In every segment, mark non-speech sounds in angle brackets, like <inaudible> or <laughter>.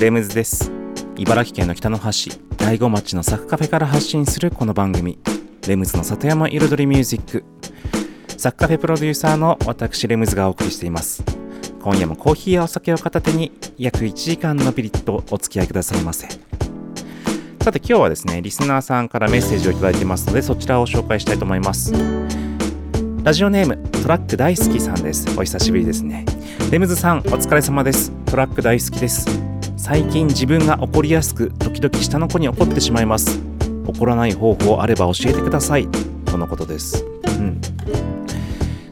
レムズです。茨城県の北の端大子町のサクカフェから発信するこの番組。レムズの里山彩りミュージック。サクカフェプロデューサーの私レムズがお送りしています。今夜もコーヒーやお酒を片手に約1時間のびりとお付き合いくださいませ。さて今日はですねリスナーさんからメッセージをいいてますのでそちらを紹介したいと思います。ラジオネームトラック大好きさんです。お久しぶりですね。レムズさんお疲れ様です。トラック大好きです。最近自分が怒りやすく時々下の子に怒ってしまいます。怒らない方法あれば教えてください。とのことです。うん。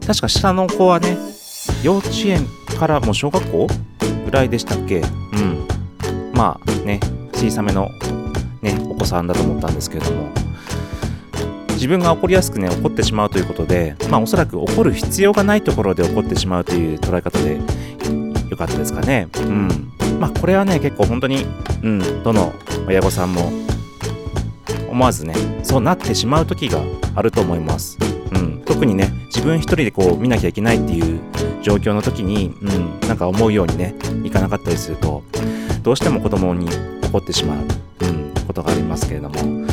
確か下の子はね幼稚園からもう小学校ぐらいでしたっけ？うん。まあね小さめのねお子さんだと思ったんですけれども。自分が怒りやすくね怒ってしまうということでまあおそらく怒る必要がないところで怒ってしまうという捉え方でよかったですかね。うん。まあこれはね結構本当にうんどの親御さんも思わずねそうなってしまう時があると思います、うん、特にね自分一人でこう見なきゃいけないっていう状況の時に、うん、なんか思うようにねいかなかったりするとどうしても子供に怒ってしまう、うん、ことがありますけれども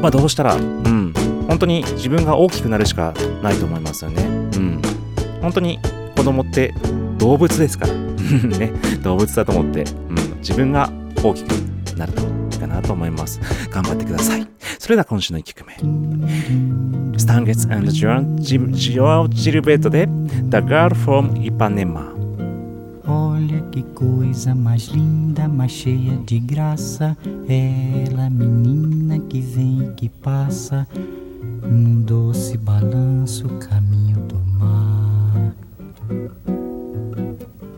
まあどうしたら、うん、本当に自分が大きくなるしかないと思いますよね。うん。本当に子供って動物ですから。ね。動物だと思って、うん。自分が大きくなるといいかなと思います。頑張ってください。それでは今週の1曲目。スタンゲッツジョアジジョアジルベットで The Girl from Ipanema。Olha que coisa mais linda, mais cheia de graça. Ela, menina que vem e que passa, num doce balanço, caminho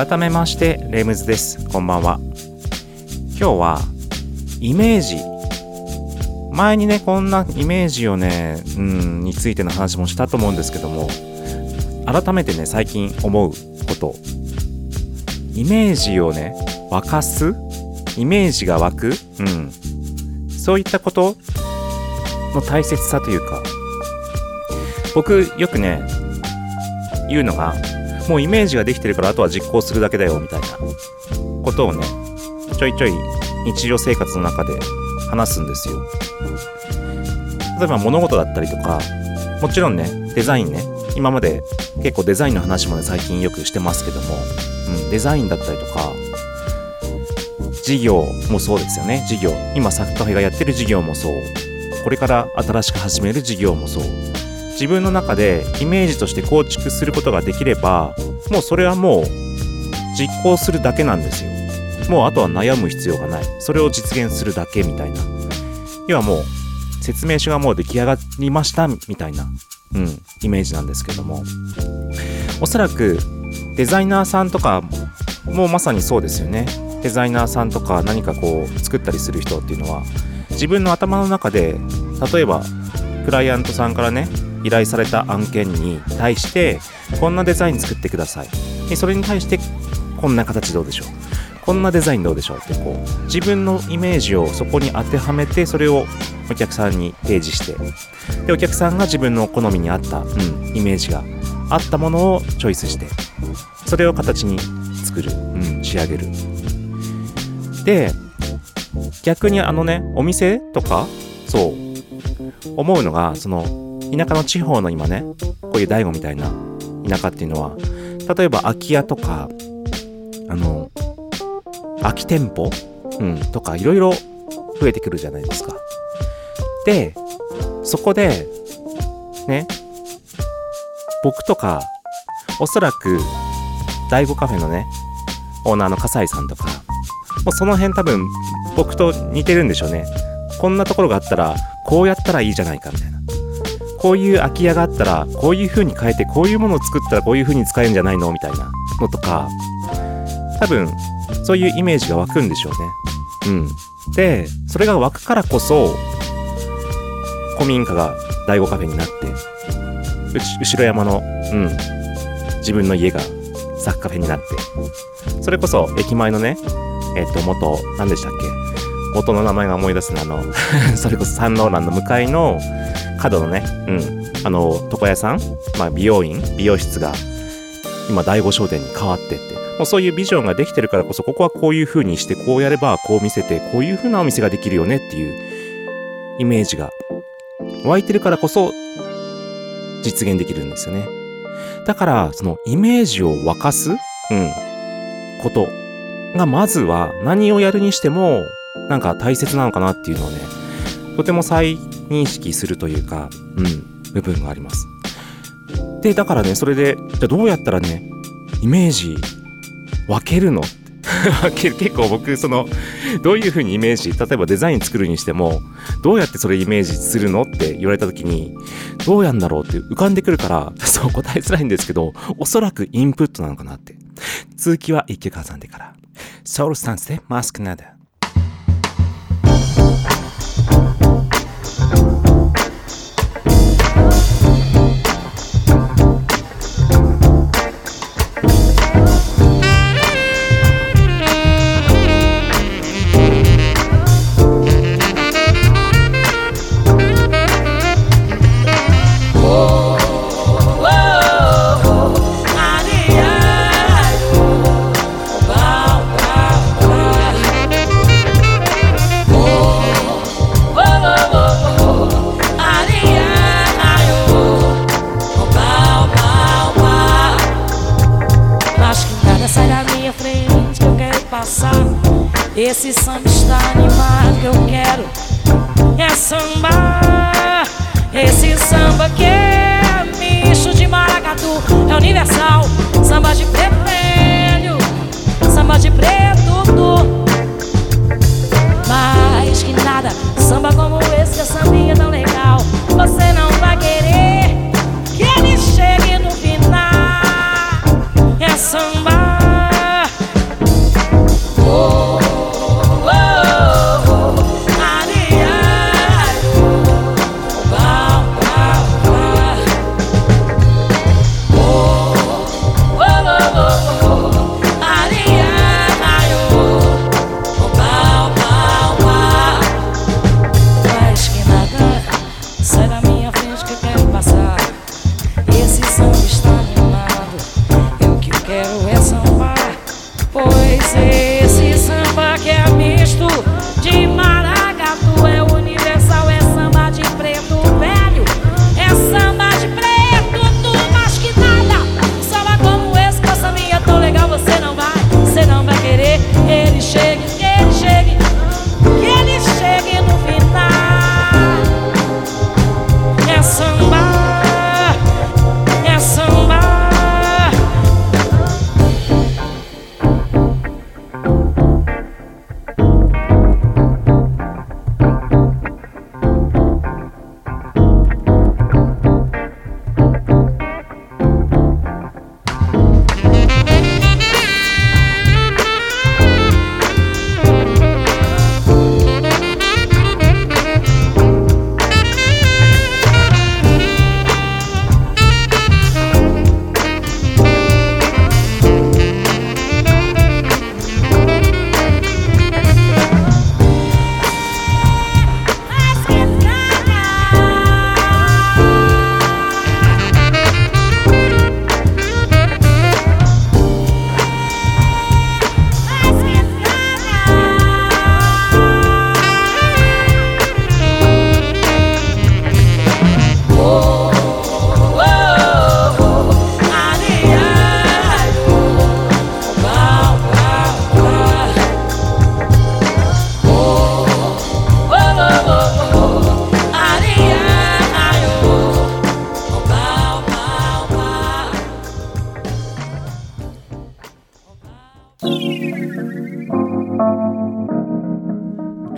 改めましてレムズです。こんばんは。今日はイメージ。前にねこんなイメージをねうんについての話もしたと思うんですけども改めてね最近思うこと。イメージをね沸かす？イメージが湧く？うん。そういったこと？の大切さというか。僕よくね言うのがもうイメージができてるからあとは実行するだけだよみたいなことをねちょいちょい日常生活の中で話すんですよ。例えば物事だったりとかもちろんねデザインね今まで結構デザインの話もね最近よくしてますけども、うん、デザインだったりとか事業もそうですよね。事業今サッカフェがやってる事業もそう。これから新しく始める事業もそう。自分の中でイメージとして構築することができればもうそれはもう実行するだけなんですよ。もうあとは悩む必要がない。それを実現するだけみたいな。要はもう説明書がもう出来上がりましたみたいなうんイメージなんですけども。おそらくデザイナーさんとかもうまさにそうですよね。デザイナーさんとか何かこう作ったりする人っていうのは自分の頭の中で例えばクライアントさんからね依頼された案件に対してこんなデザイン作ってください。それに対してこんな形どうでしょう。こんなデザインどうでしょうってこう自分のイメージをそこに当てはめてそれをお客さんに提示してでお客さんが自分の好みに合った、うん、イメージがあったものをチョイスしてそれを形に作る、うん、仕上げる。で逆にあのねお店とかそう思うのがその田舎の地方の今ねこういう大悟みたいな田舎っていうのは例えば空き家とかあの空き店舗、うん、とかいろいろ増えてくるじゃないですか。でそこでね僕とかおそらく第5カフェのねオーナーの笠井さんとかもうその辺多分僕と似てるんでしょうね。こんなところがあったらこうやったらいいじゃないかみたいな。こういう空き家があったらこういう風に変えてこういうものを作ったらこういう風に使えるんじゃないの？みたいなのとか多分そういうイメージが湧くんでしょうね。うん。で、それが湧くからこそ古民家が第5カフェになって後ろ山の、うん、自分の家がサッカフェになってそれこそ駅前のねえっと元何でしたっけ？元の名前が思い出すのあの <laughs> それこそサンローランの向かいの角のね、うん、あの、床屋さん、まあ、美容院、美容室が、今、第五商店に変わってって、もうそういうビジョンができてるからこそ、ここはこういう風にして、こうやれば、こう見せて、こういう風なお店ができるよねっていうイメージが湧いてるからこそ、実現できるんですよね。だから、そのイメージを沸かす、うん、ことが、まずは何をやるにしても、なんか大切なのかなっていうのをね、とても再認識するというか、うん、部分があります。で、だからね、それで、じゃあどうやったらね、イメージ分けるの？<laughs> 結構僕そのどういう風にイメージ？例えばデザイン作るにしてもどうやってそれイメージするの？って言われた時にどうやんだろうって浮かんでくるから <laughs> そう答えづらいんですけどおそらくインプットなのかなって。続きは一曲挟んでから。ソウルスタンスでマスクナダ Esses são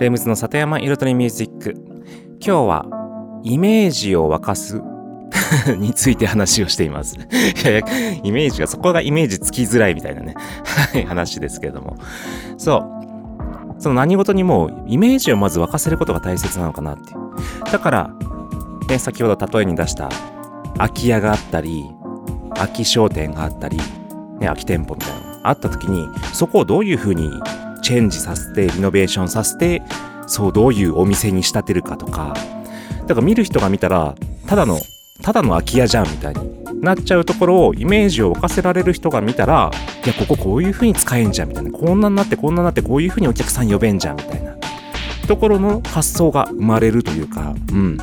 レムズの里山彩りミュージック今日はイメージを沸かす <laughs> について話をしています。いやいや、イメージが、そこがイメージつきづらいみたいなね、話ですけれども。そう。その何事にもイメージをまず沸かせることが大切なのかなっていう。だから、ね、先ほど例えに出した空き家があったり、空き商店があったり、ね、空き店舗みたいなのがあった時に、そこをどういうふうにチェンジさせて、リノベーションさせて、そう、どういうお店に仕立てるかとか、だから見る人が見たら、ただの、ただの空き家じゃんみたいになっちゃうところをイメージを沸かせられる人が見たら、いや、こここういう風に使えんじゃんみたいな。こんなになってこんなになってこういう風にお客さん呼べんじゃんみたいな。ところの発想が生まれるというか、うん。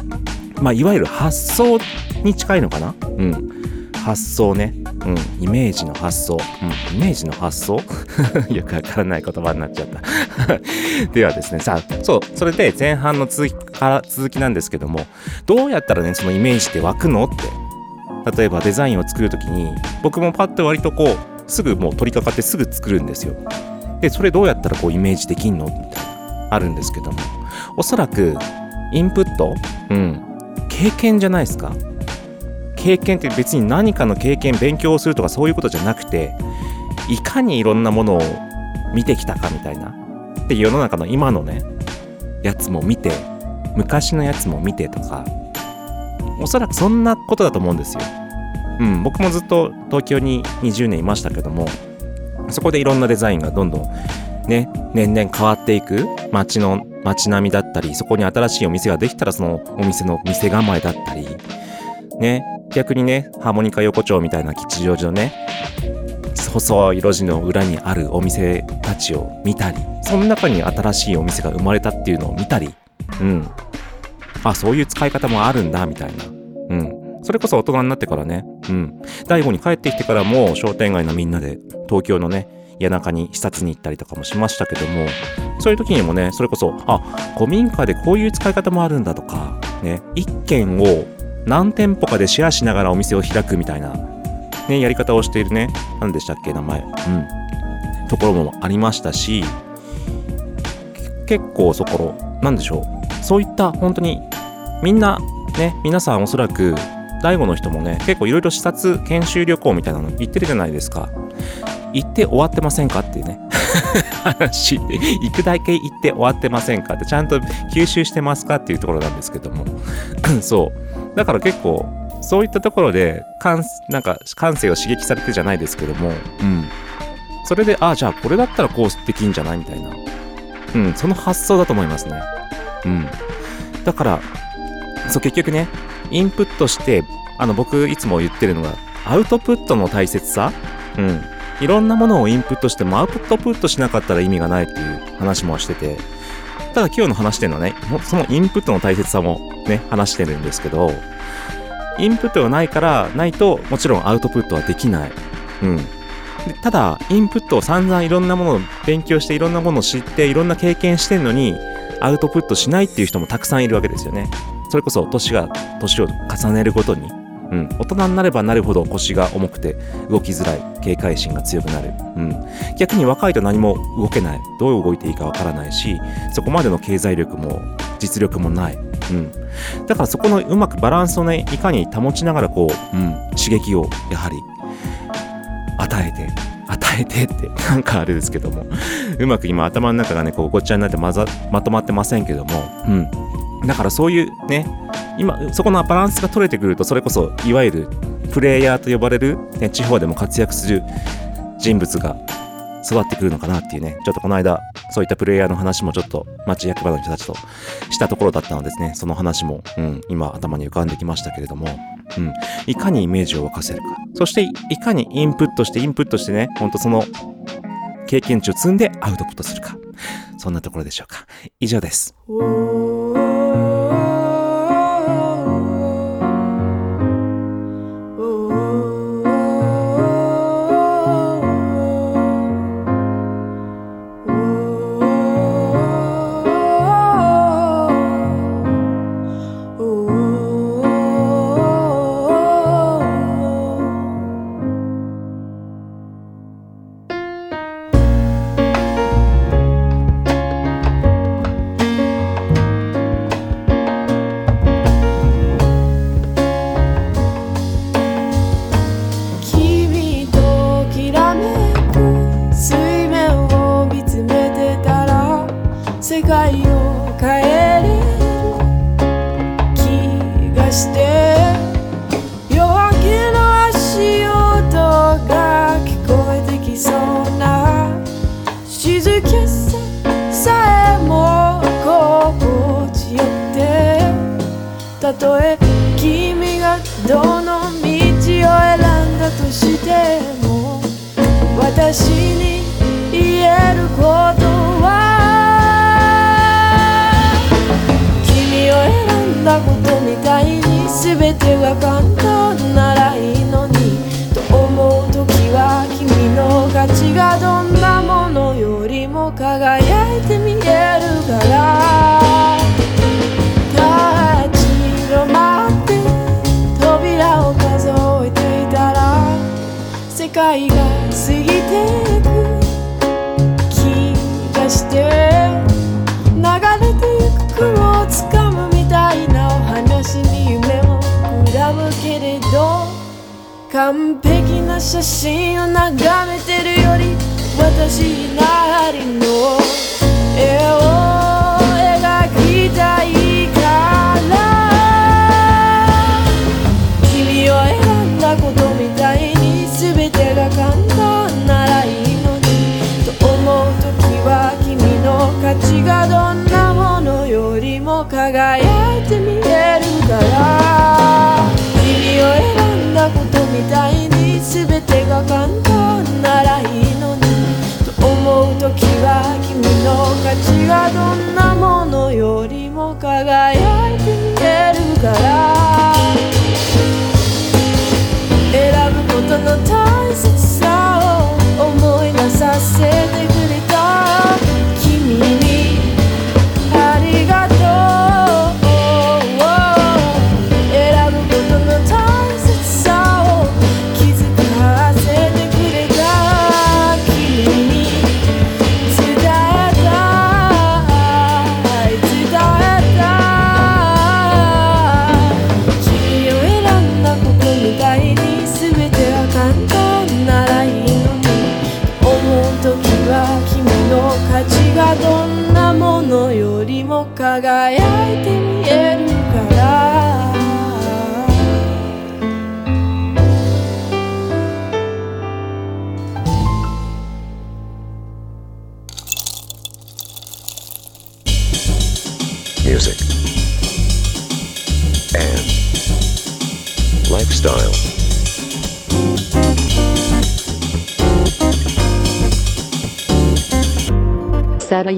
まあ、いわゆる発想に近いのかなうん。発想ね。うん。イメージの発想。うん。イメージの発想？<laughs> よくわからない言葉になっちゃった。<laughs> ではですね、さあ、そう、それで前半の続きから、続きなんですけども、どうやったらね、そのイメージって湧くのって。例えばデザインを作るときに、僕もパッと割とこう、すぐもう取り掛かってすぐ作るんですよ。で、それどうやったらこうイメージできんの？みたいな、あるんですけども。おそらく、インプット？うん。経験じゃないですか。経験って別に何かの経験、勉強をするとかそういうことじゃなくて、いかにいろんなものを見てきたかみたいな。で、世の中の今のね、やつも見て、昔のやつも見てとか、おそらくそんなことだと思うんですよ。うん、僕もずっと東京に20年いましたけども、そこでいろんなデザインがどんどんね、年々変わっていく街の街並みだったり、そこに新しいお店ができたらそのお店の店構えだったり、ね、逆にね、ハーモニカ横丁みたいな吉祥寺のね、細い路地の裏にあるお店たちを見たり、その中に新しいお店が生まれたっていうのを見たり、うん。あ、そういう使い方もあるんだ、みたいな。うん。それこそ大人になってからね、うん。大悟に帰ってきてからも商店街のみんなで東京のね、谷中に視察に行ったりとかもしましたけども、そういう時にもね、それこそ、あ、古民家でこういう使い方もあるんだとか、ね、一軒を何店舗かでシェアしながらお店を開くみたいな、ね、やり方をしているね、何でしたっけ、名前。うん。ところもありましたし、結構そころ、なんでしょう。そういった本当に、みんな、ね、皆さんおそらく、大悟の人もね、結構いろいろ視察、研修旅行みたいなの行ってるじゃないですか。行って終わってませんかっていうね。<laughs> 話。行くだけ行って終わってませんかって、ちゃんと吸収してますかっていうところなんですけども。そう。だから結構、そういったところで、感、なんか、感性を刺激されてじゃないですけども、うん。それで、ああ、じゃあこれだったらこうできんじゃないみたいな。うん、その発想だと思いますね。うん。だから、そう、結局ね、インプットして、あの、僕いつも言ってるのが、アウトプットの大切さ？うん。いろんなものをインプットしてもアウトプットしなかったら意味がないっていう話もしてて、ただ今日の話してるのはね、そのインプットの大切さもね、話してるんですけど、インプットがないから、ないと、もちろんアウトプットはできない。うん。ただ、インプットを散々いろんなものを勉強して、いろんなものを知って、いろんな経験してるのに、アウトプットしないっていう人もたくさんいるわけですよね。それこそ、年が、年を重ねるごとに、うん、大人になればなるほど腰が重くて動きづらい警戒心が強くなる、うん、逆に若いと何も動けない。どう動いていいかわからないしそこまでの経済力も実力もない、うん、だからそこのうまくバランスをねいかに保ちながらこう、うん、刺激をやはり与えて与えてって <laughs> なんかあれですけども。うまく今頭の中がねこうごっちゃになってまざまとまってませんけども、うん、だからそういうね今そこのバランスが取れてくるとそれこそいわゆるプレイヤーと呼ばれる、ね、地方でも活躍する人物が育ってくるのかなっていうねちょっとこの間そういったプレイヤーの話もちょっと町役場の人たちとしたところだったのですね。その話も、うん、今頭に浮かんできましたけれども、うん、いかにイメージを沸かせるか。そしていかにインプットしてインプットしてねほんとその経験値を積んでアウトプットするか。そんなところでしょうか。以上です。たとえ君がどの道を選んだとしても私に言えることは君を選んだことみたいに全てが簡単ならいいのにと思う時は君の価値がどんなものよりも輝いて見えるから。界が過ぎてく気がして流れてゆく雲をつかむみたいなお話に夢を膨らむけれど完璧な写真を眺めてるより私なりの絵を簡単ならいいのにと思う時は君の価値がどんなものよりも輝いて見えるから君を選んだことみたいに全てが簡単ならいいのにと思う時は君の価値がどんなものよりも輝いて見えるから。選ぶことの大切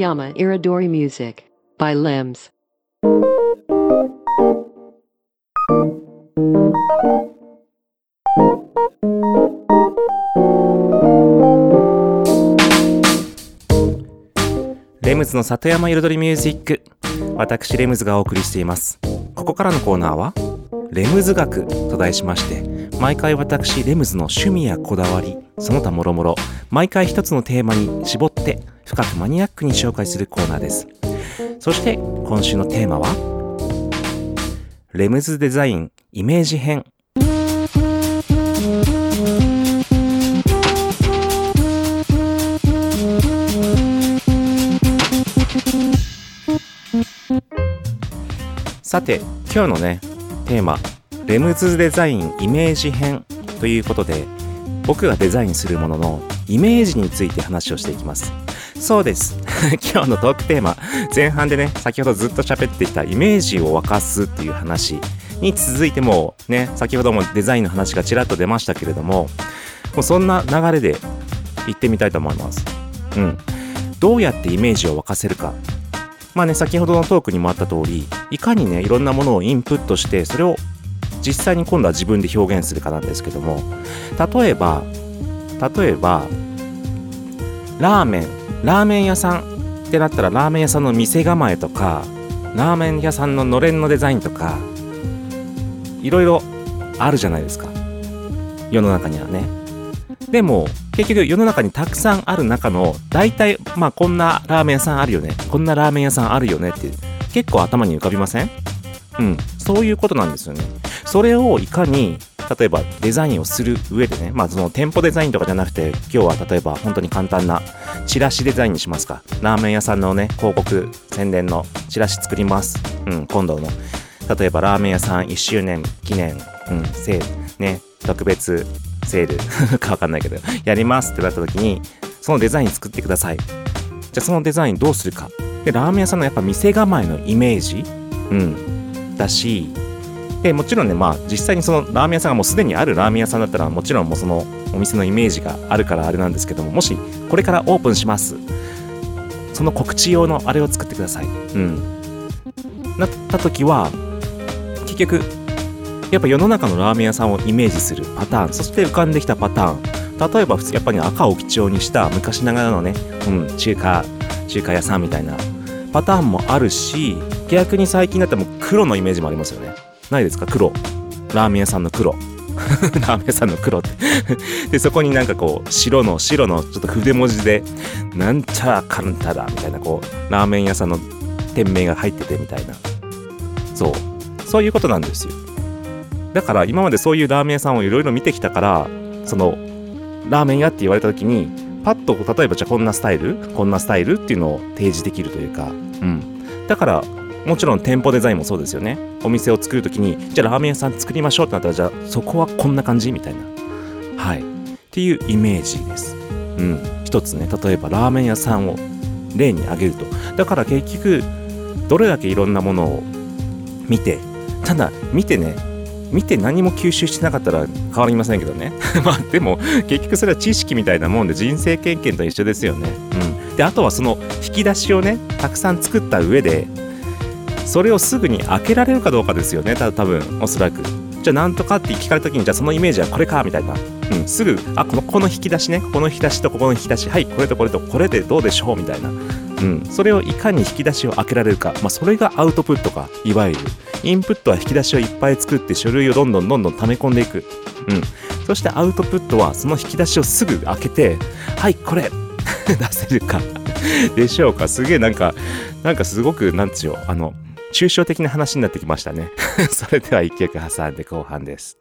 Satayama Iridori Music by Limbs. レムズの里山彩りミュージック私レムズがお送りしていますここからのコーナーはレムズ学と題しまして毎回私レムズの趣味やこだわりその他もろもろ毎回一つのテーマに絞って深くマニアックに紹介するコーナーです。そして今週のテーマはレムズデザインイメージ編。さて今日のねテーマレムズデザインイメージ編ということで僕がデザインするもののイメージについて話をしていきます。そうです。<laughs> 今日のトークテーマ。前半でね先ほどずっと喋ってきたイメージを沸かすっていう話に続いてもね先ほどもデザインの話がちらっと出ましたけれどももうそんな流れで行ってみたいと思います。うん。どうやってイメージを沸かせるか。まあね、先ほどのトークにもあった通り、いかにね、いろんなものをインプットして、それを実際に今度は自分で表現するかなんですけども、例えば、例えば、ラーメン、ラーメン屋さんってなったら、ラーメン屋さんの店構えとか、ラーメン屋さんののれんのデザインとか、いろいろあるじゃないですか。世の中にはね。でも、結局世の中にたくさんある中の、大体、まあこんなラーメン屋さんあるよね。こんなラーメン屋さんあるよねって、結構頭に浮かびません？うん。そういうことなんですよね。それをいかに、例えばデザインをする上でね、まあその店舗デザインとかじゃなくて、今日は例えば本当に簡単なチラシデザインにしますか。ラーメン屋さんのね、広告、宣伝のチラシ作ります。うん、今度の。例えばラーメン屋さん1周年記念、うん、セール、ね、特別セール <laughs> かわかんないけど、やりますってなった時に、そのデザイン作ってください。じゃあそのデザインどうするか。で、ラーメン屋さんのやっぱ店構えのイメージ、うん、だし、で、もちろんね、まあ実際にそのラーメン屋さんがもうすでにあるラーメン屋さんだったら、もちろんもうそのお店のイメージがあるからあれなんですけども、もしこれからオープンします。その告知用のあれを作ってください。うん。なった時は、結局、やっぱ世の中のラーメン屋さんをイメージするパターン、そして浮かんできたパターン。例えば普通、やっぱり赤を基調にした昔ながらのね、うん、中華、中華屋さんみたいなパターンもあるし、逆に最近だったらもう黒のイメージもありますよね。ないですか？黒。ラーメン屋さんの黒。<laughs> ラーメン屋さんの黒って。<laughs> で、そこになんかこう、白の、白のちょっと筆文字で、なんちゃらかんたら、みたいなこう、ラーメン屋さんの店名が入っててみたいな。そう。そういうことなんですよ。だから今までそういうラーメン屋さんをいろいろ見てきたから、その、ラーメン屋って言われた時に、パッと例えばじゃあこんなスタイル？こんなスタイル？っていうのを提示できるというか、うん。だから、もちろん店舗デザインもそうですよね。お店を作るときに、じゃあラーメン屋さん作りましょうってなったら、じゃあそこはこんな感じみたいな。はい。っていうイメージです。うん。一つね、例えばラーメン屋さんを例に挙げると。だから結局、どれだけいろんなものを見て、ただ見てね、見て何も吸収してなかったら変わりませんけどね。<laughs> まあでも結局それは知識みたいなもんで人生経験と一緒ですよね。うん。で、あとはその引き出しをね、たくさん作った上で、それをすぐに開けられるかどうかですよね、た多分おそらく。じゃあなんとかって聞かれた時に、じゃあそのイメージはこれか、みたいな。うん、すぐ、あ、この、この引き出しね、この引き出しとここの引き出し、はい、これとこれとこれでどうでしょう、みたいな。うん、それをいかに引き出しを開けられるか、まあ、それがアウトプットか、いわゆる。インプットは引き出しをいっぱい作って書類をどんどんどんどん溜め込んでいく。うん。そしてアウトプットはその引き出しをすぐ開けて、はい、これ <laughs> 出せるか。でしょうか。すげえなんか、なんかすごく、なんつうよ、あの、抽象的な話になってきましたね。<laughs> それでは一曲挟んで後半です。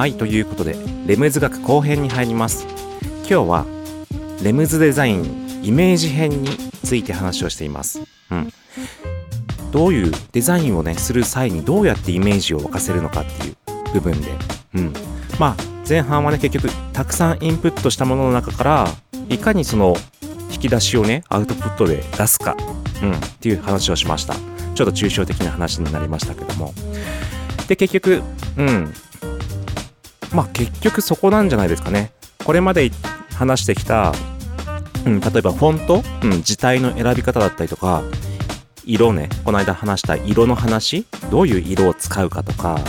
はいということでレムズ学後編に入ります。今日はレムズデザインイメージ編について話をしています。うん。どういうデザインをねする際にどうやってイメージを沸かせるのかっていう部分で。うん。まあ前半はね結局たくさんインプットしたものの中からいかにその引き出しをねアウトプットで出すか。うん。っていう話をしました。ちょっと抽象的な話になりましたけども。で結局うん。まあ結局そこなんじゃないですかね。これまで話してきた、うん、例えばフォント、うん、字体の選び方だったりとか色ね。この間話した色の話。どういう色を使うかとか。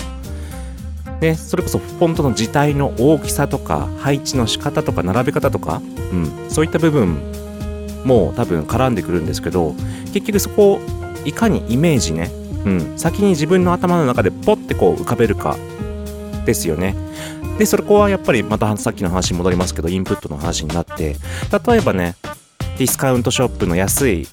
ね、それこそフォントの字体の大きさとか配置の仕方とか並べ方とか、うん、そういった部分も多分絡んでくるんですけど結局そこをいかにイメージね、うん、先に自分の頭の中でポッてこう浮かべるかですよね。で、それこはやっぱりまたさっきの話に戻りますけど、インプットの話になって、例えばね、ディスカウントショップの安い、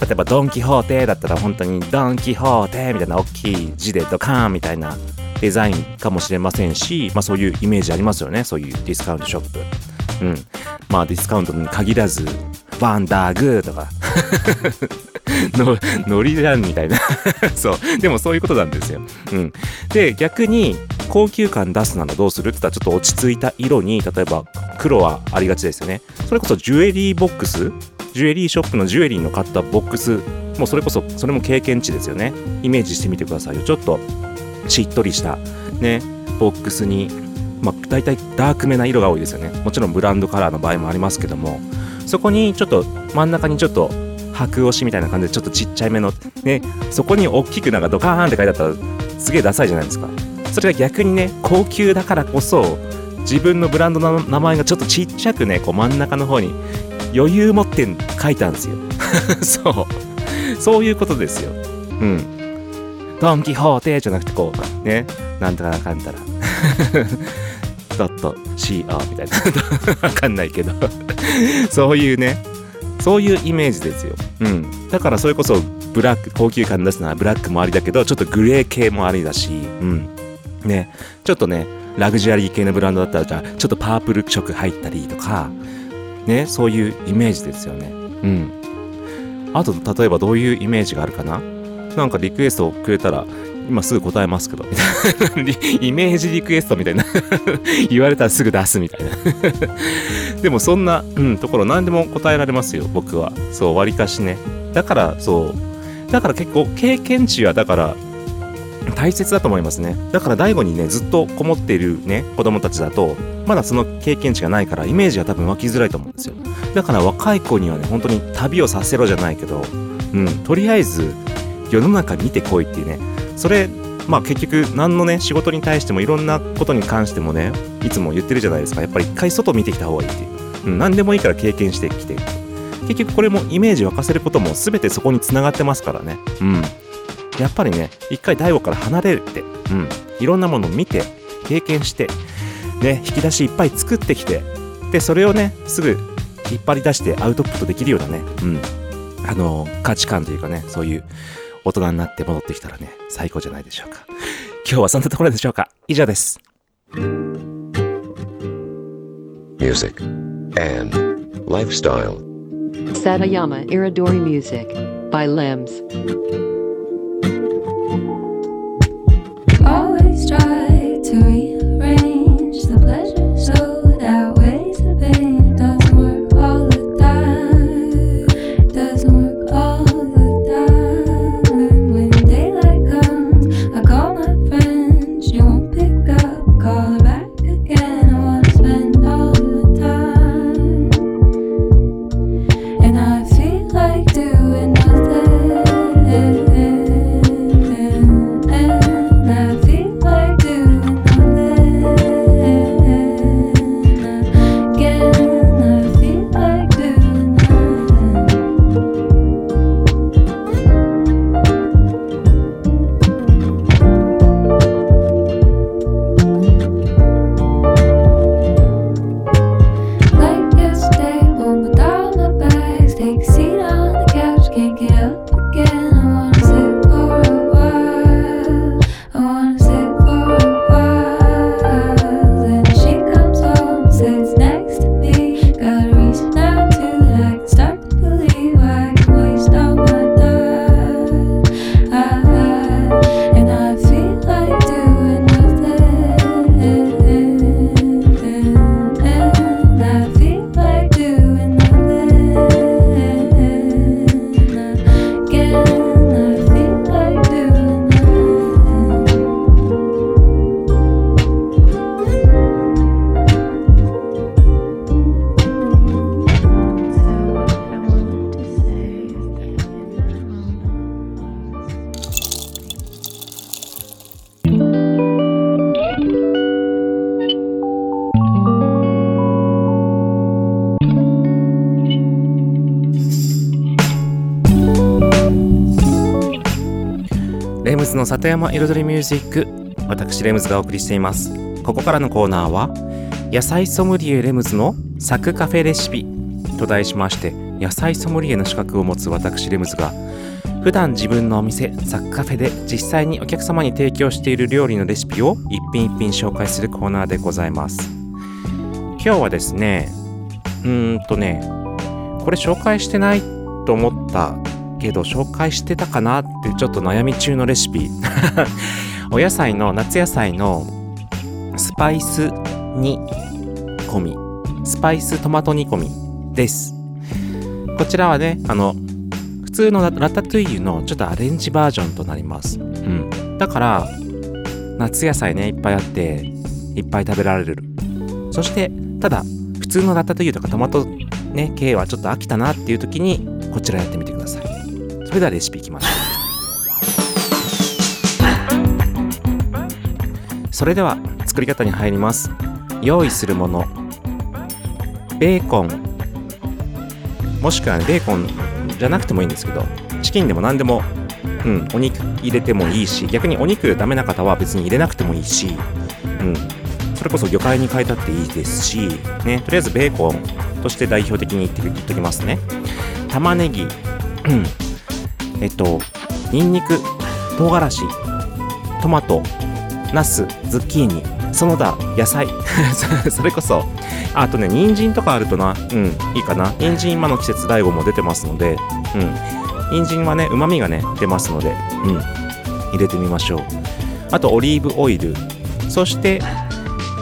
例えばドン・キホーテだったら本当にドン・キホーテみたいな大きい字でドカーンみたいなデザインかもしれませんし、まあそういうイメージありますよね、そういうディスカウントショップ。うん。まあディスカウントに限らず、ワンダーグーとか、<laughs> の、ノリじゃんみたいな。そう。でもそういうことなんですよ。うん。で、逆に、高級感出すならどうするって言ったら、ちょっと落ち着いた色に、例えば黒はありがちですよね。それこそジュエリーボックスジュエリーショップのジュエリーの買ったボックス、もうそれこそ、それも経験値ですよね。イメージしてみてくださいよ。ちょっと、しっとりした、ね、ボックスに、まあ、大体ダークめな色が多いですよね。もちろんブランドカラーの場合もありますけども、そこにちょっと真ん中にちょっと白押しみたいな感じでちょっとちっちゃいめのねそこに大きくなんかドカーンって書いてあったらすげえダサいじゃないですかそれが逆にね高級だからこそ自分のブランドの名前がちょっとちっちゃくねこう真ん中の方に余裕持って書いたんですよ。<laughs> そう。そういうことですよ。うん。ドン・キホーテじゃなくてこうねなんとかなかんたら。<laughs> ドット CO みたいな。<laughs> わかんないけど。そういうね。そういうイメージですよ。うん。だからそれこそブラック、高級感出すのはブラックもありだけど、ちょっとグレー系もありだし、うん。ね。ちょっとね、ラグジュアリー系のブランドだったら、じゃあちょっとパープル色入ったりとか、ね、そういうイメージですよね。うん。あと、例えばどういうイメージがあるかな？なんかリクエストをくれたら、今すぐ答えますけど、みたいな。<laughs> イメージリクエストみたいな。<laughs> 言われたらすぐ出すみたいな。<laughs> でもそんな、うん、ところ何でも答えられますよ、僕は。そう、割かしね。だから、そう。だから結構経験値は、だから、大切だと思いますね。だから大悟にね、ずっとこもっているね、子供たちだと、まだその経験値がないから、イメージが多分湧きづらいと思うんですよ。だから若い子にはね、本当に旅をさせろじゃないけど、うん、とりあえず、世の中見てこいっていうね、それ、まあ結局、何のね、仕事に対してもいろんなことに関してもね、いつも言ってるじゃないですか。やっぱり一回外見てきた方がいいっていう。うん、何でもいいから経験してきて。結局これもイメージ沸かせることも全てそこにつながってますからね。うん。やっぱりね、一回大悟から離れるって。うん。いろんなものを見て、経験して、ね、引き出しいっぱい作ってきて、で、それをね、すぐ引っ張り出してアウトプットできるようなね、うん。あの、価値観というかね、そういう大人になって戻ってきたらね、最高じゃないでしょうか。今日はそんなところでしょうか。以上です。music, and lifestyle. Satayama Iridori Music by Limbs. 山彩りミュージック私レムズがお送りしています。ここからのコーナーは野菜ソムリエレムズのサクカフェレシピと題しまして野菜ソムリエの資格を持つ私レムズが普段自分のお店サクカフェで実際にお客様に提供している料理のレシピを一品一品紹介するコーナーでございます。今日はですねうーんとねこれ紹介してないと思ったけど紹介してたかなってちょっと悩み中のレシピ。<laughs> お野菜の夏野菜のスパイス煮込み。スパイストマト煮込みです。こちらはねあの普通のララタトゥイユのちょっとアレンジバージョンとなります。うん。だから夏野菜ねいっぱいあっていっぱい食べられる。そしてただ普通のラタトゥイユとかトマトね系はちょっと飽きたなっていう時にこちらやってみてください。それではレシピいきましょう。それでは作り方に入ります。用意するもの。ベーコン。もしくは、ね、ベーコンじゃなくてもいいんですけどチキンでも何でも、うん、お肉入れてもいいし逆にお肉ダメな方は別に入れなくてもいいし、うん、それこそ魚介に変えたっていいですし、ね、とりあえずベーコンとして代表的に言って言っときますね。玉ねぎ、えっとニンニク唐辛子トマトナスズッキーニその他野菜。<laughs> それこそあとね人参とかあるとなうんいいかな。人参今の季節大悟も出てますのでうん。人参はねうまみがね出ますのでうん。入れてみましょう。あとオリーブオイル。そして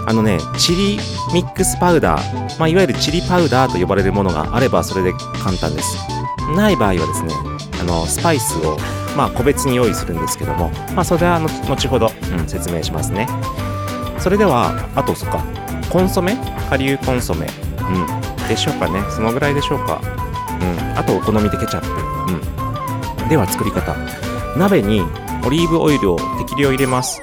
あのねチリミックスパウダー、まあ、いわゆるチリパウダーと呼ばれるものがあればそれで簡単です。ない場合はですねあのスパイスをまあ個別に用意するんですけどもまあそれは後ほど、うん、説明しますね。それではあとそっかコンソメ？顆粒コンソメ。うん。でしょうかね。そのぐらいでしょうか。うん。あとお好みでケチャップ。うん。では作り方。鍋にオリーブオイルを適量入れます。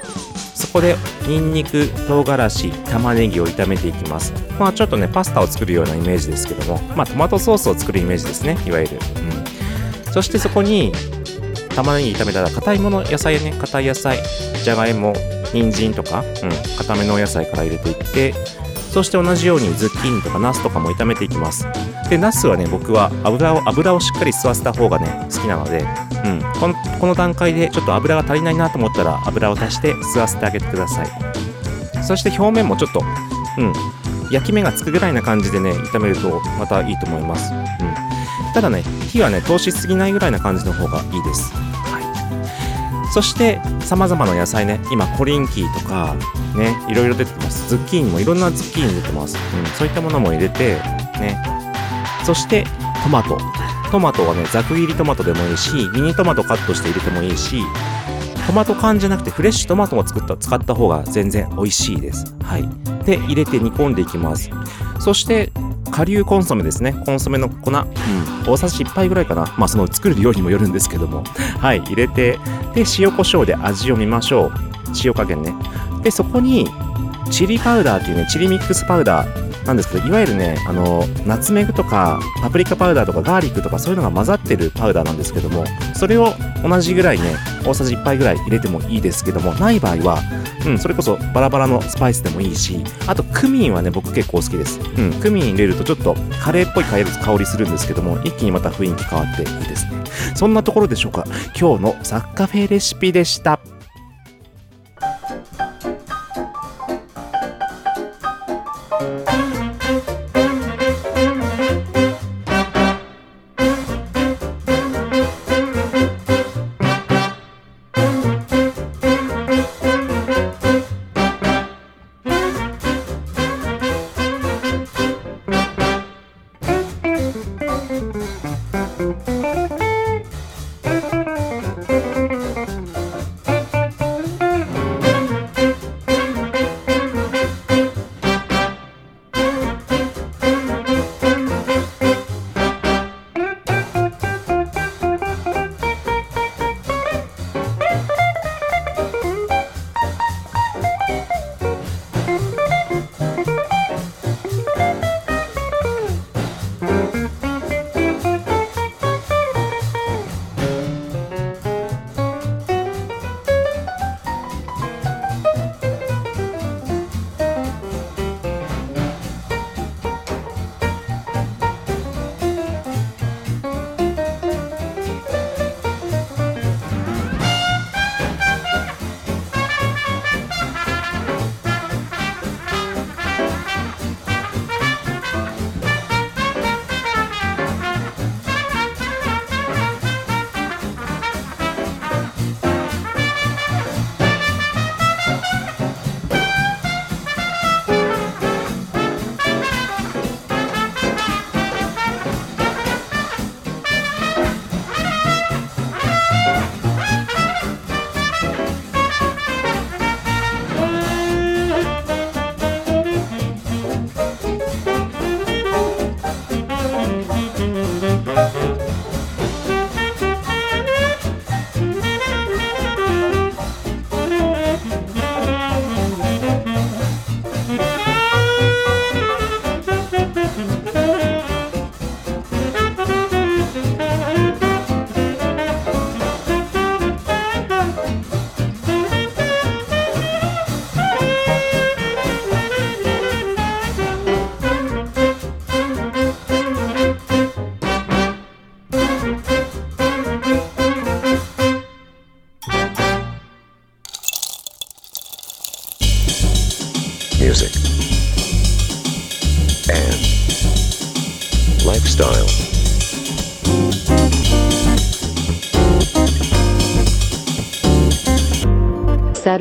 そこでニンニク唐辛子玉ねぎを炒めていきます。まあちょっとねパスタを作るようなイメージですけどもまあトマトソースを作るイメージですねいわゆる、うん、そしてそこに玉ねぎ炒めたら硬いもの野菜ね硬い野菜じゃがいも人参とか、うん、硬めのお野菜から入れていってそして同じようにズッキーニとかナスとかも炒めていきます。でナスはね僕は油を油をしっかり吸わせた方がね好きなので、うん、このこの段階でちょっと油が足りないなと思ったら油を足して吸わせてあげてください。そして表面もちょっと、うん、焼き目がつくぐらいな感じでね炒めるとまたいいと思います、うん、ただね火はね通しすぎないぐらいな感じの方がいいです。はい。そして様々な野菜ね今コリンキーとかねいろいろ出てます。ズッキーニもいろんなズッキーニ出てます、うん、そういったものも入れてね。そしてトマト。トマトはねざく切りトマトでもいいしミニトマトカットして入れてもいいしトマト缶じゃなくてフレッシュトマトも作った使った方が全然美味しいです。はい。で入れて煮込んでいきます。そして顆粒コンソメですね。コンソメの粉、うん、大さじ1杯ぐらいかな。まあその作る量にもよるんですけども。はい。入れてで塩コショウで味を見ましょう。塩加減ね。でそこにチリパウダーっていうねチリミックスパウダー。なんですけどいわゆるねあのナツメグとかパプリカパウダーとかガーリックとかそういうのが混ざってるパウダーなんですけどもそれを同じぐらいね大さじ1杯ぐらい入れてもいいですけどもない場合は、うん、それこそバラバラのスパイスでもいいしあとクミンはね僕結構好きです、うん、クミン入れるとちょっとカレーっぽい香りするんですけども一気にまた雰囲気変わっていいですね。そんなところでしょうか。今日のサッカフェレシピでした。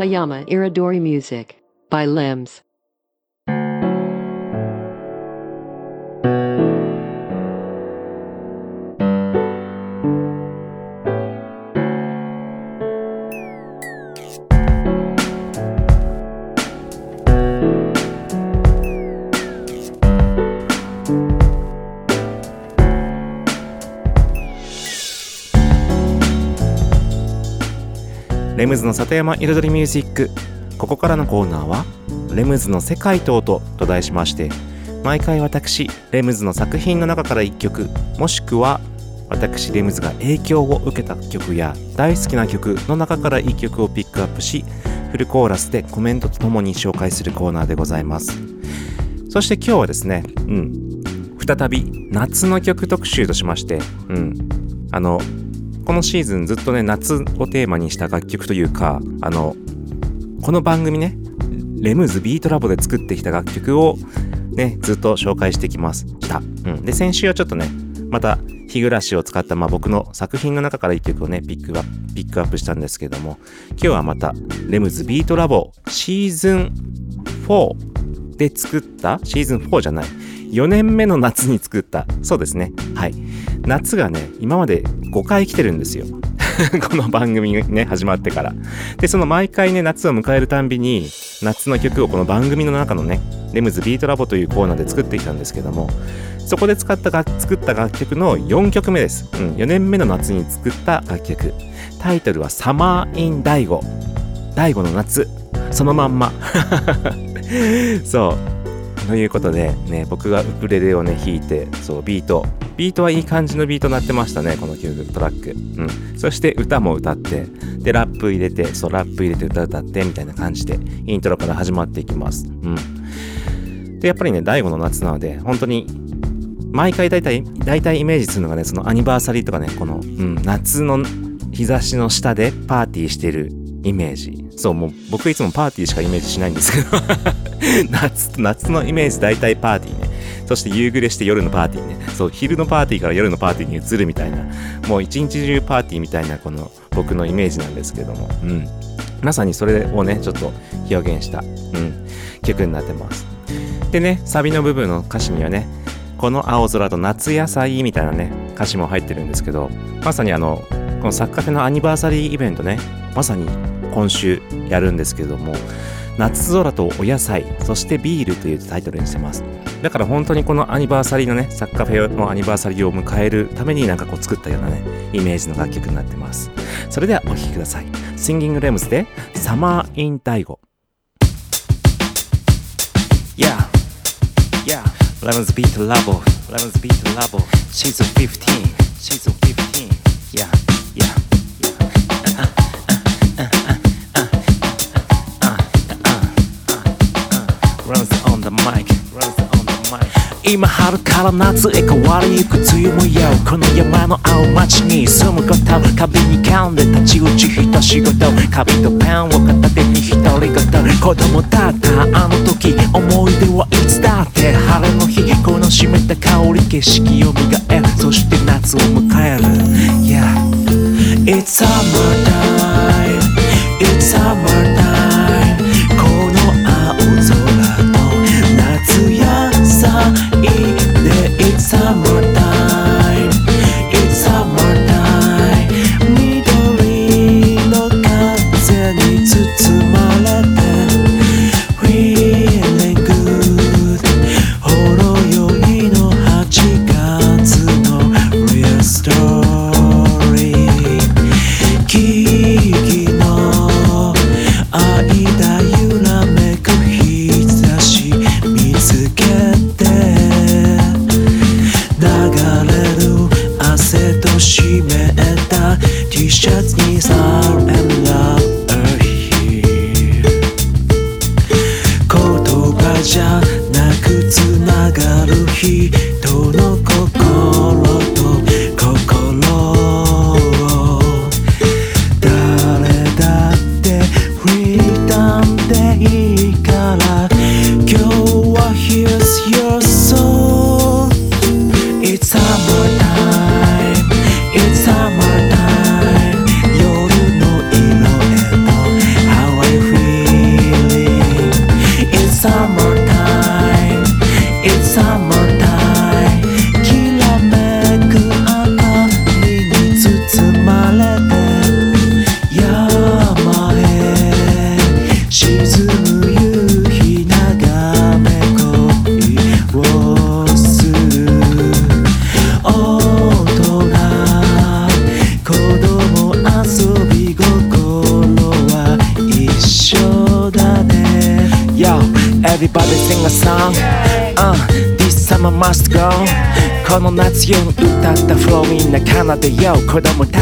Satayama Iridori Music by Limbs. ズの里山彩りミュージック。ここからのコーナーは「レムズの世界と音」と題しまして毎回私レムズの作品の中から1曲もしくは私レムズが影響を受けた曲や大好きな曲の中から1曲をピックアップしフルコーラスでコメントとともに紹介するコーナーでございます。そして今日はですねうん再び夏の曲特集としましてうんあのこのシーズンずっとね夏をテーマにした楽曲というかあのこの番組ねレムズビートラボで作ってきた楽曲をねずっと紹介してきました、うん、で先週はちょっとねまた日暮らしを使った、まあ、僕の作品の中から一曲をねピックアップピックアップしたんですけども今日はまたレムズビートラボシーズン4で作ったシーズン4じゃない4年目の夏に作った。そうですね。はい。夏がね今まで5回来てるんですよ。<laughs> この番組がね始まってから。でその毎回ね夏を迎えるたんびに夏の曲をこの番組の中のねレムズビートラボというコーナーで作ってきたんですけどもそこで使った楽作った楽曲の4曲目です、うん、4年目の夏に作った楽曲。タイトルは「サマー・イン・ダイゴ」大悟の夏。そのまんま。<laughs> そう。ということでね僕がウクレレをね弾いてそうビート。ビートはいい感じのビートになってましたねこの曲トラック。うん。そして歌も歌ってでラップ入れてそうラップ入れて歌歌ってみたいな感じでイントロから始まっていきます。うん。でやっぱりね大悟の夏なので本当に毎回大体大体イメージするのがねそのアニバーサリーとかねこの、うん、夏の日差しの下でパーティーしてるイメージ。そうもう僕いつもパーティーしかイメージしないんですけど。<laughs> 夏夏のイメージ大体パーティーね。そして夕暮れして夜のパーティーね。そう昼のパーティーから夜のパーティーに移るみたいな。もう一日中パーティーみたいなこの僕のイメージなんですけども。うん。まさにそれをねちょっと表現した、うん、曲になってます。でねサビの部分の歌詞にはねこの青空と夏野菜みたいなね歌詞も入ってるんですけどまさにあのこの作家フェのアニバーサリーイベントねまさに今週やるんですけれども夏空とお野菜そしてビールというタイトルにしてます。だから本当にこのアニバーサリーのねサッカーフェのアニバーサリーを迎えるためになんかこう作ったようなねイメージの楽曲になってます。それではお聴きください。シンギングレムズでサマーインダイゴ Yeah Yeah. Lemons Beat Labo Lemons Beat labo She's 15 Season 15 Yeah. 今春から夏へ変わりゆく梅雨模様この山の青町に住むこと壁に噛んで太刀打ち一仕事紙とペンを片手に独り言子供だったあの時思い出はいつだって晴れの日この湿った香り景色を磨える。そして夏を迎える。Yeah It's summertime It's summertime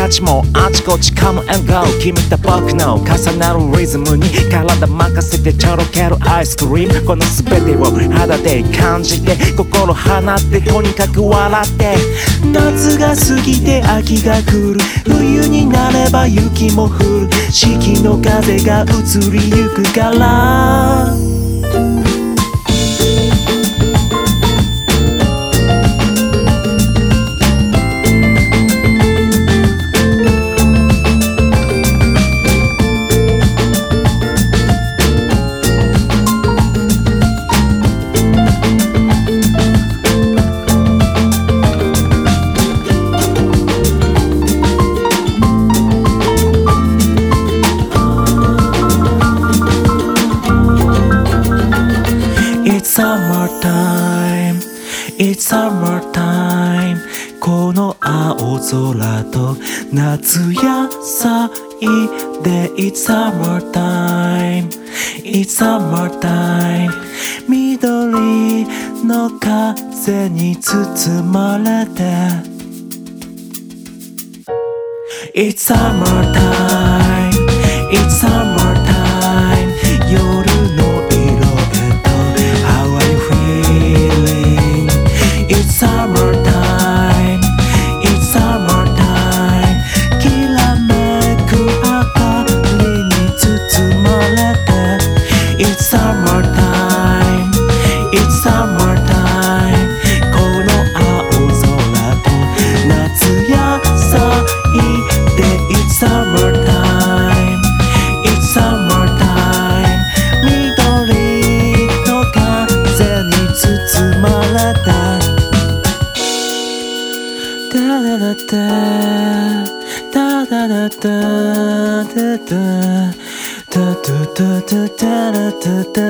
たちもあちこち Come and go 君と僕の重なるリズムに体任せてちょろけるアイスクリームこの全てを肌で感じて心放ってとにかく笑って。夏が過ぎて秋が来る。冬になれば雪も降る。四季の風が移りゆくから「summertime 緑の風に包まれて It's summertime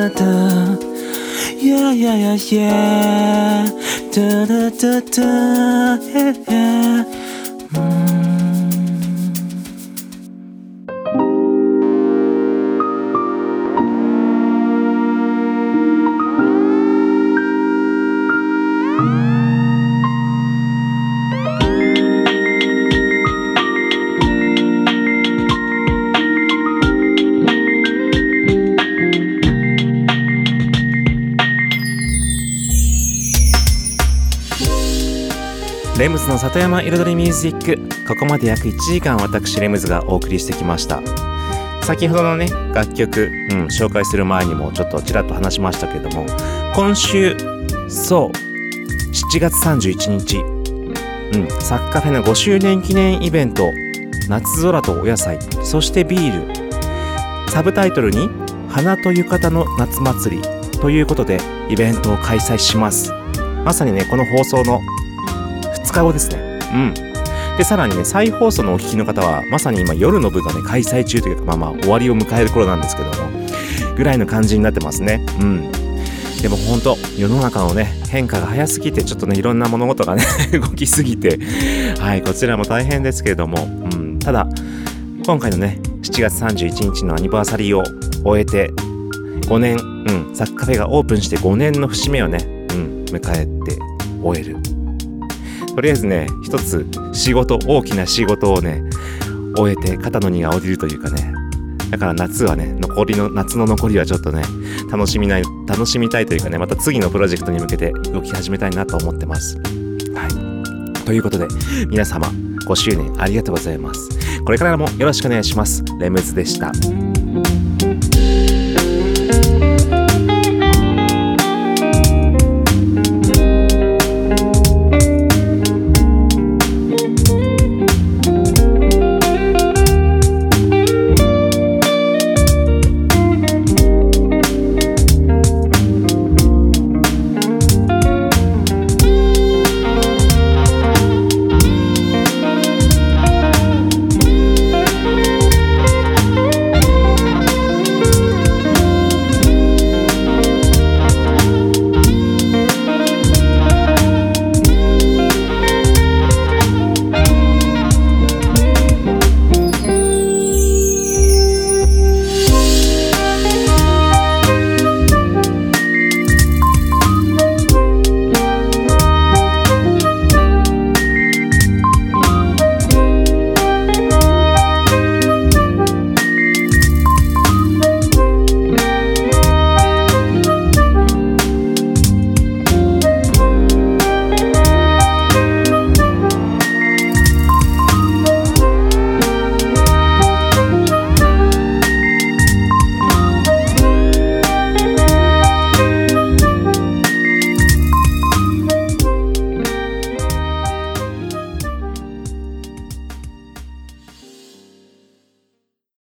da. Yeah, yeah, yeah, yeah. Da da da da. Yeah, yeah. レムズの里山彩りミュージック。ここまで約1時間私レムズがお送りしてきました。先ほどのね楽曲、うん、紹介する前にもちょっとちらっと話しましたけども。今週そう7月31日、うん、サッカーフェの5周年記念イベント夏空とお野菜。そしてビール。サブタイトルに花と浴衣の夏祭りということでイベントを開催します。まさにねこの放送の日後ですね。うん。で、さらにね、再放送のお聞きの方は、まさに今夜の部がね、開催中というか、まあまあ終わりを迎える頃なんですけども、ぐらいの感じになってますね。うん。でも本当世の中のね、変化が早すぎて、ちょっとね、いろんな物事がね、<laughs> 動きすぎて、はい、こちらも大変ですけれども、うん。ただ、今回のね、7月31日のアニバーサリーを終えて、5年、うん、サッカフェがオープンして5年の節目をね、うん、迎えて終える。とりあえずね、一つ仕事、大きな仕事をね、終えて肩の荷が下りるというかね。だから夏はね、残りの、夏の残りはちょっとね、楽しみない、楽しみたいというかね、また次のプロジェクトに向けて動き始めたいなと思ってます。はい。ということで、皆様、5周年ありがとうございます。これからもよろしくお願いします。レムズでした。